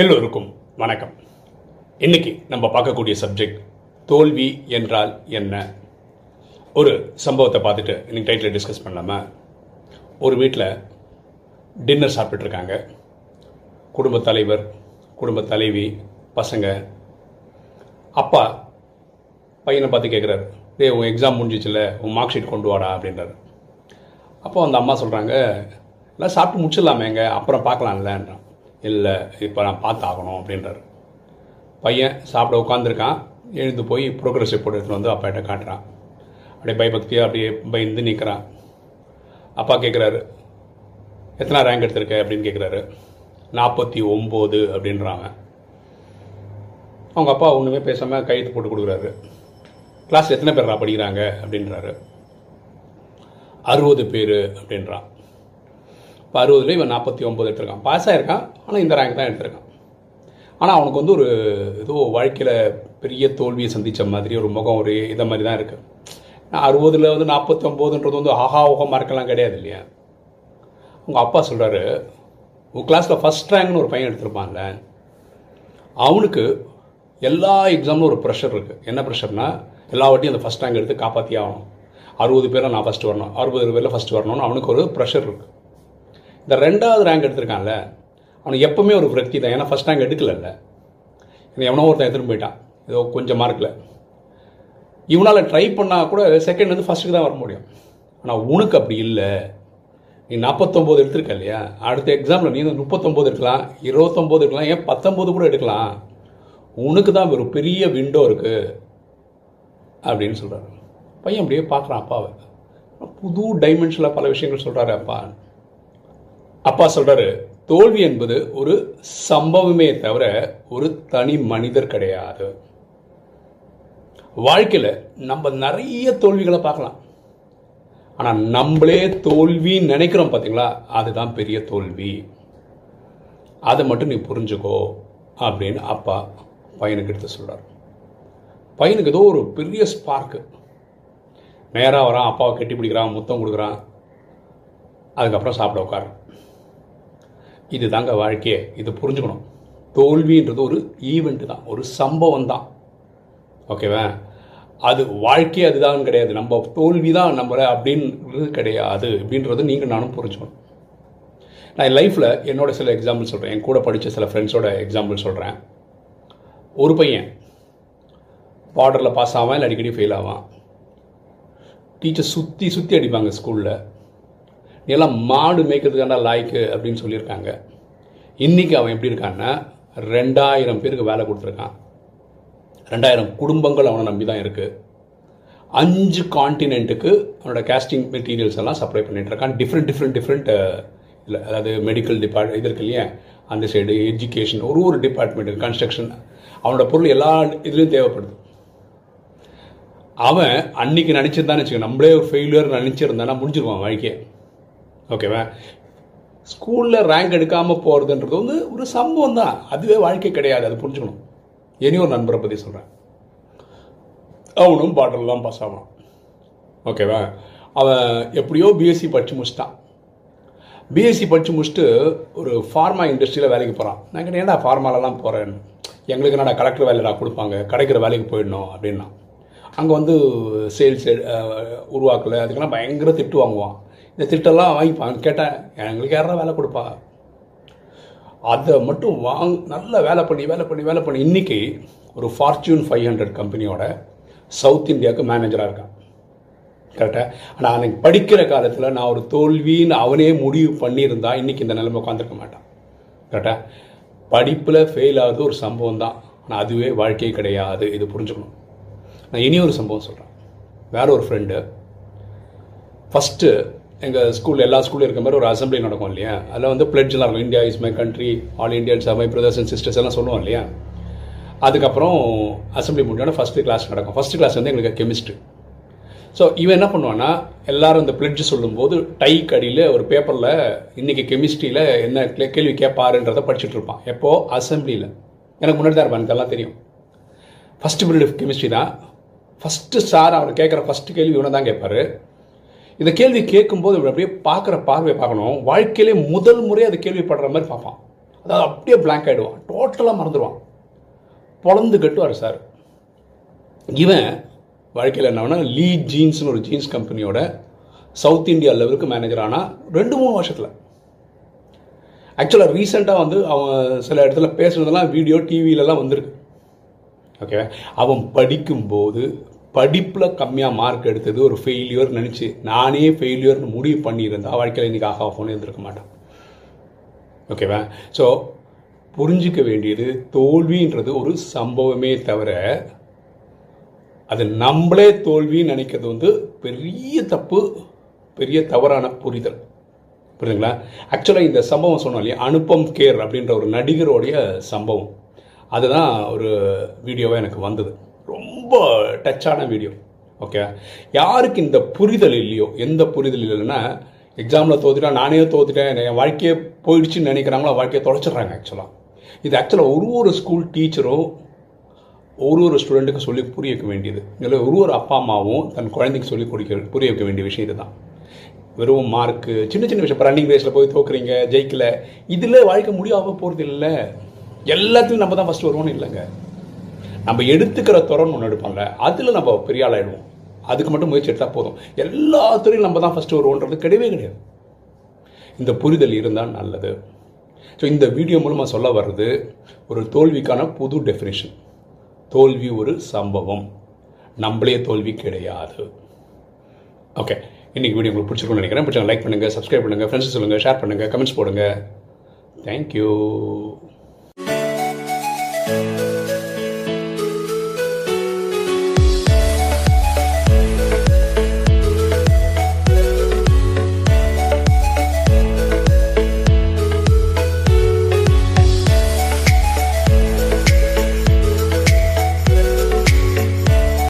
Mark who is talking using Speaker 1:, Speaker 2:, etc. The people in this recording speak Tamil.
Speaker 1: எல்லோருக்கும் வணக்கம். இன்னைக்கு நம்ம பார்க்கக்கூடிய சப்ஜெக்ட் தோல்வி என்றால் என்ன? ஒரு சம்பவத்தை பார்த்துட்டு இன்னைக்கு டைட்டில் டிஸ்கஸ் பண்ணலாமா? ஒரு வீட்டில் டின்னர் சாப்பிட்டுருக்காங்க குடும்ப தலைவர் குடும்பத் தலைவி பசங்க. அப்பா பையனை பார்த்து கேட்குறாரு டே உன் எக்ஸாம் முடிஞ்சிச்சுல உன் மார்க் ஷீட் கொண்டு வாடா அப்படின்றாரு. அப்போ அந்த அம்மா சொல்கிறாங்க எல்லாம் சாப்பிட்டு முடிச்சிடலாமேங்க அப்புறம் பார்க்கலாம்லன்றான் இல்லை இப்போ நான் பார்த்தாகணும் அப்படின்றார். பையன் சாப்பிட உட்காந்துருக்கான் எழுந்து போய் ப்ரோக்ரஸ் ரிப்போர்ட் எடுத்துகிட்டு வந்து அப்பாட்ட காட்டுறான். அப்படியே பயபக்தியாக அப்படியே பயந்து நிற்கிறான் அப்பா கேட்குறாரு எத்தனை ரேங்க் எடுத்திருக்க? அப்படின்னு கேட்குறாரு நாற்பத்தி ஒம்பது அப்படின்றாங்க அவங்க அப்பா ஒன்றுமே பேசாமல் கையெழுத்து போட்டு கொடுக்குறாரு. கிளாஸ் எத்தனை பேர் படிக்கிறாங்க? அப்படின்றாரு. அறுபது பேர் அப்படின்றான். இப்போ அறுபதுல இவன் நாற்பத்தி ஒம்பது எடுத்திருக்கான். பாஸ் ஆகிருக்கான் ஆனால் இந்த ரேங்க் தான் எடுத்திருக்கான். ஆனால் அவனுக்கு வந்து ஒரு ஏதோ வாழ்க்கையில் பெரிய தோல்வியை சந்தித்த மாதிரி ஒரு முகம் ஒரு இதை மாதிரி தான் இருக்குது அறுபதுல வந்து நாற்பத்தொம்போதுன்றது வந்து ஆஹா ஓஹா மார்க்கெல்லாம் கிடையாது இல்லையா? உங்கள் அப்பா சொல்கிறாரு உங்கள் கிளாஸில் ஃபஸ்ட் ரேங்க்னு ஒரு பையன் எடுத்திருப்பான்ல. அவனுக்கு எல்லா எக்ஸாம்லும் ஒரு ப்ரெஷர் இருக்குது என்ன ப்ரெஷர்னா எல்லா வாட்டியும் அந்த ஃபஸ்ட் ரேங்க் எடுத்து காப்பாற்றி ஆகணும். அறுபது பேரில் நான் ஃபஸ்ட்டு வரணும். அறுபது பேரில் ஃபஸ்ட்டு வரணும்னு அவனுக்கு ஒரு ப்ரெஷர் இருக்குது இந்த ரெண்டாவது ரேங்க் எடுத்திருக்கான்ல அவனுக்கு எப்பவுமே ஒரு விரக்தி தான். ஏன்னா ஃபஸ்ட் ரேங்க் எடுக்கலல்ல. இந்த எவனோ ஒருத்தன் எடுத்துகிட்டு போயிட்டான். ஏதோ கொஞ்சம் மார்க்கில் இவனால் ட்ரை பண்ணால் கூட செகண்ட் வந்து ஃபஸ்ட்டுக்கு தான் வர முடியும். ஆனால் உனக்கு அப்படி இல்லை. நீ நாற்பத்தொம்போது எடுத்திருக்க இல்லையா? அடுத்த எக்ஸாமில் நீ வந்து முப்பத்தொம்போது எடுக்கலாம் இருபத்தொம்போது எடுக்கலாம் ஏன் பத்தொம்போது கூட எடுக்கலாம். உனக்கு தான் ஒரு பெரிய விண்டோ இருக்குது அப்படின்னு சொல்கிறாரு பையன் அப்படியே பார்க்குறான் அப்பாவை. புது டைமென்ஷனில் பல விஷயங்கள் சொல்கிறாரு அப்பா. அப்பா சொல்கிறாரு தோல்வி என்பது ஒரு சம்பவமே தவிர ஒரு தனி மனிதர் கிடையாது. வாழ்க்கையில் நம்ம நிறைய தோல்விகளை பார்க்கலாம். ஆனால் நம்மளே தோல்வின்னு நினைக்கிறோம் பார்த்தீங்களா அதுதான் பெரிய தோல்வி. அதை மட்டும் நீ புரிஞ்சுக்கோ அப்படின்னு அப்பா பையனுக்கு எடுத்து சொல்கிறார் பையனுக்கு ஏதோ ஒரு பெரிய ஸ்பார்க்கு நேராக வரான் அப்பாவை கட்டி பிடிக்கிறான் முத்தம் கொடுக்குறான். அதுக்கப்புறம் சாப்பிட உட்காரான் இது தாங்க வாழ்க்கையை. இது புரிஞ்சுக்கணும். தோல்வின்றது ஒரு ஈவெண்ட் தான். ஒரு சம்பவம் தான். ஓகேவா அது வாழ்க்கையே அதுதான் கிடையாது. நம்ம தோல்வி தான் நம்மளை அப்படின்றது கிடையாது. அப்படின்றது நீங்கள் நானும் புரிஞ்சுக்கணும். நான் என் லைஃப்பில் என்னோட சில எக்ஸாம்பிள் சொல்கிறேன் என் கூட படித்த சில ஃப்ரெண்ட்ஸோட எக்ஸாம்பிள் சொல்கிறேன் ஒரு பையன் பார்டரில் பாஸ் ஆவான் இல்லை அடிக்கடி ஃபெயில் ஆவான். டீச்சர் சுற்றி சுற்றி அடிப்பாங்க ஸ்கூலில் இதெல்லாம் எல்லாம் மாடு மேய்க்கிறதுக்காண்டா லாய்க்கு அப்படின்னு சொல்லியிருக்காங்க. இன்றைக்கி அவன் எப்படி இருக்கான்னா ரெண்டாயிரம் பேருக்கு வேலை கொடுத்துருக்கான். ரெண்டாயிரம் குடும்பங்கள் அவனை நம்பி தான் இருக்குது அஞ்சு காண்டினென்ட்டுக்கு அவனோட கேஸ்டிங் மெட்டீரியல்ஸ் எல்லாம் சப்ளை பண்ணிட்டு இருக்கான். டிஃப்ரெண்ட் டிஃப்ரெண்ட் டிஃப்ரெண்ட் இல்லை அதாவது மெடிக்கல் டிபார்ட் இது இருக்கு இல்லையா? அந்த சைடு எஜுகேஷன் ஒரு ஒரு டிபார்ட்மெண்ட் கன்ஸ்ட்ரக்ஷன் அவனோட பொருள் எல்லா இதுலேயும் தேவைப்படுது. அவன் அன்னைக்கு நினச்சிருந்தான்னு வச்சுக்க நம்மளே ஒரு ஃபெயிலியர் நினச்சிருந்தானா முடிஞ்சிருவான் வாழ்க்கையை. ஓகேவா ஸ்கூலில் ரேங்க் எடுக்காமல் போகிறதுன்றது வந்து ஒரு சம்பவம் தான். அதுவே வாழ்க்கை கிடையாது அது புரிஞ்சுக்கணும். இனி ஒரு நண்பரை பற்றி சொல்கிறேன் அவனும் பாட்டில் தான் பாஸ் ஆகணும் ஓகேவா அவன் எப்படியோ பிஎஸ்சி படித்து முடிச்சிட்டான். பிஎஸ்சி படித்து முடிச்சுட்டு ஒரு ஃபார்மா இண்டஸ்ட்ரியில் வேலைக்கு போகிறான் நான் கேட்டேன் ஏன்டா ஃபார்மாலலாம் போகிறேன் எங்களுக்கு என்னடா கலெக்டர் வேலைடா கொடுப்பாங்க? கிடைக்கிற வேலைக்கு போயிடணும் அப்படின்னா. அங்கே வந்து சேல்ஸ் உருவாக்கலை. அதுக்கெல்லாம் பயங்கர திட்டு வாங்குவான். இந்த திட்டெல்லாம் வாங்கிப்பான் கேட்டேன். எங்களுக்கு யாரா வேலை கொடுப்பா? அதை மட்டும் வாங் நல்ல வேலை பண்ணி வேலை பண்ணி வேலை பண்ணி. இன்றைக்கி ஒரு ஃபார்ச்சூன் ஃபைவ் ஹண்ட்ரட் கம்பெனியோட சவுத் இந்தியாவுக்கு மேனேஜராக இருக்கான். கரெக்டாக ஆனால் அன்னைக்கு படிக்கிற காலத்தில் நான் ஒரு தோல்வின்னு அவனே முடிவு பண்ணியிருந்தா இன்றைக்கி இந்த நிலைமை உட்காந்துருக்க மாட்டான். கரெக்டாக படிப்பில் ஃபெயில் ஆகுது ஒரு சம்பவம் தான். ஆனால் அதுவே வாழ்க்கை கிடையாது. இது புரிஞ்சுக்கணும். நான் இனி ஒரு சம்பவம் சொல்கிறேன் வேற ஒரு ஃப்ரெண்டு ஃபஸ்ட்டு எங்கள் ஸ்கூலில் எல்லா ஸ்கூல்லையும் இருக்க மாதிரி ஒரு அசம்பிளி நடக்கும் இல்லையா? அதில் வந்து பிளட்ஜெலாம் இருக்கும். India is my country all Indians my brothers and sisters எல்லாம் சொல்லுவோம் இல்லையா? அதுக்கப்புறம் அசம்பிளி முடிஞ்சோன்னா ஃபஸ்ட்டு கிளாஸ் நடக்கும். ஃபஸ்ட்டு கிளாஸ் வந்து எங்களுக்கு கெமிஸ்ட்ரி ஸோ இவன் என்ன பண்ணுவான்னா எல்லாரும் இந்த பிளட்ஜ் சொல்லும்போது டை கடியில் ஒரு பேப்பரில் இன்றைக்கி கெமிஸ்ட்ரியில் என்ன கேள்வி கேட்பாருன்றதை படிச்சுட்டு இருப்பான். எப்போது அசம்பிளியில் எனக்கு முன்னாடி தான் இருப்பான். எனக்கெல்லாம் தெரியும். ஃபஸ்ட்டு பீரியட் கெமிஸ்ட்ரி தான். ஃபஸ்ட்டு சார் அவர் கேட்குற ஃபஸ்ட்டு கேள்வி இவனை தான் கேட்பாரு இந்த கேள்வி கேட்கும்போது இவர் அப்படியே பார்க்குற பார்வையை பார்க்கணும். வாழ்க்கையிலே முதல் முறை அது கேள்விப்படுற மாதிரி பார்ப்பான். அதாவது அப்படியே பிளாங்க் ஆகிடுவான் டோட்டலாக மறந்துடுவான். பொழந்து கட்டுவார் சார் இவன் வாழ்க்கையில் என்னன்னா லீ ஜீன்ஸ்னு ஒரு ஜீன்ஸ் கம்பெனியோட சவுத் இந்தியா லெவலுக்கு மேனேஜர் ஆனால் ரெண்டு மூணு வருஷத்தில். ஆக்சுவலாக ரீசெண்டாக வந்து அவன் சில இடத்துல பேசுனதெல்லாம் வீடியோ டிவியிலலாம் வந்திருக்கு. ஓகே அவன் படிக்கும்போது படிப்பில் கம்மியாக மார்க் எடுத்தது ஒரு ஃபெயிலியர் நினச்சி நானே ஃபெயிலியர்னு முடிவு பண்ணியிருந்தா வாழ்க்கையில் இன்றைக்கி ஆகா ஃபோன் இருந்திருக்க மாட்டேன். ஓகேவா ஸோ புரிஞ்சிக்க வேண்டியது தோல்வின்றது ஒரு சம்பவமே தவிர அது நம்மளே தோல்வின்னு நினைக்கிறது வந்து பெரிய தப்பு பெரிய தவறான புரிதல். புரியுதுங்களா ஆக்சுவலாக இந்த சம்பவம் சொன்னோம் இல்லையா? அனுப்பம் கேர் அப்படின்ற ஒரு நடிகருடைய சம்பவம். அதுதான் ஒரு வீடியோவாக எனக்கு வந்தது. ரொம்ப டச்சான வீடியோ ஓகே யாருக்கு இந்த புரிதல் இல்லையோ எந்த புரிதல் இல்லைன்னா எக்ஸாமில் தோத்துட்டா நானே தோத்துட்டேன் என் வாழ்க்கையே போயிடுச்சுன்னு நினைக்கிறாங்களோ வாழ்க்கையை தொலைச்சிடுறாங்க ஆக்சுவலாக இது ஆக்சுவலாக ஒரு ஒரு ஸ்கூல் டீச்சரும் ஒரு ஒரு ஸ்டூடெண்ட்டுக்கு சொல்லி புரிய வைக்க வேண்டியது. இல்லை ஒரு ஒரு அப்பா அம்மாவும் தன் குழந்தைக்கு சொல்லி கொடுக்க புரிய வைக்க வேண்டிய விஷயம் இதுதான். வெறும் மார்க்கு சின்ன சின்ன விஷயம் இப்போ ரன்னிங் ரேஸில் போய் தோக்குறீங்க ஜெயிக்கல இதில் வாழ்க்கை முடியாமல் போகிறது இல்லை எல்லாத்துலையும் நம்ம தான் ஃபஸ்ட்டு வருவோம்னு இல்லைங்க. நம்ம எடுத்துக்கிற துறன்னு ஒன்று எடுப்பாங்க. அதில் நம்ம பெரிய ஆளாயிடுவோம் அதுக்கு மட்டும் முயற்சி எடுத்தால் போதும். எல்லா துறையும் நம்ம தான் ஃபஸ்ட்டு வருவோன்றது கிடையவே கிடையாது. இந்த புரிதல் இருந்தால் நல்லது. ஸோ இந்த வீடியோ மூலமாக சொல்ல வர்றது ஒரு தோல்விக்கான புது டெஃபினேஷன் தோல்வி ஒரு சம்பவம். நம்மளே தோல்வி கிடையாது. ஓகே இன்னைக்கு வீடியோ உங்களுக்கு பிடிச்சிருக்கும்னு நினைக்கிறேன். பிடிச்சா லைக் பண்ணுங்கள் சப்ஸ்கிரைப் பண்ணுங்கள் ஃப்ரெண்ட்ஸ் சொல்லுங்கள் ஷேர் பண்ணுங்கள் கமெண்ட்ஸ் போடுங்க. தேங்க்யூ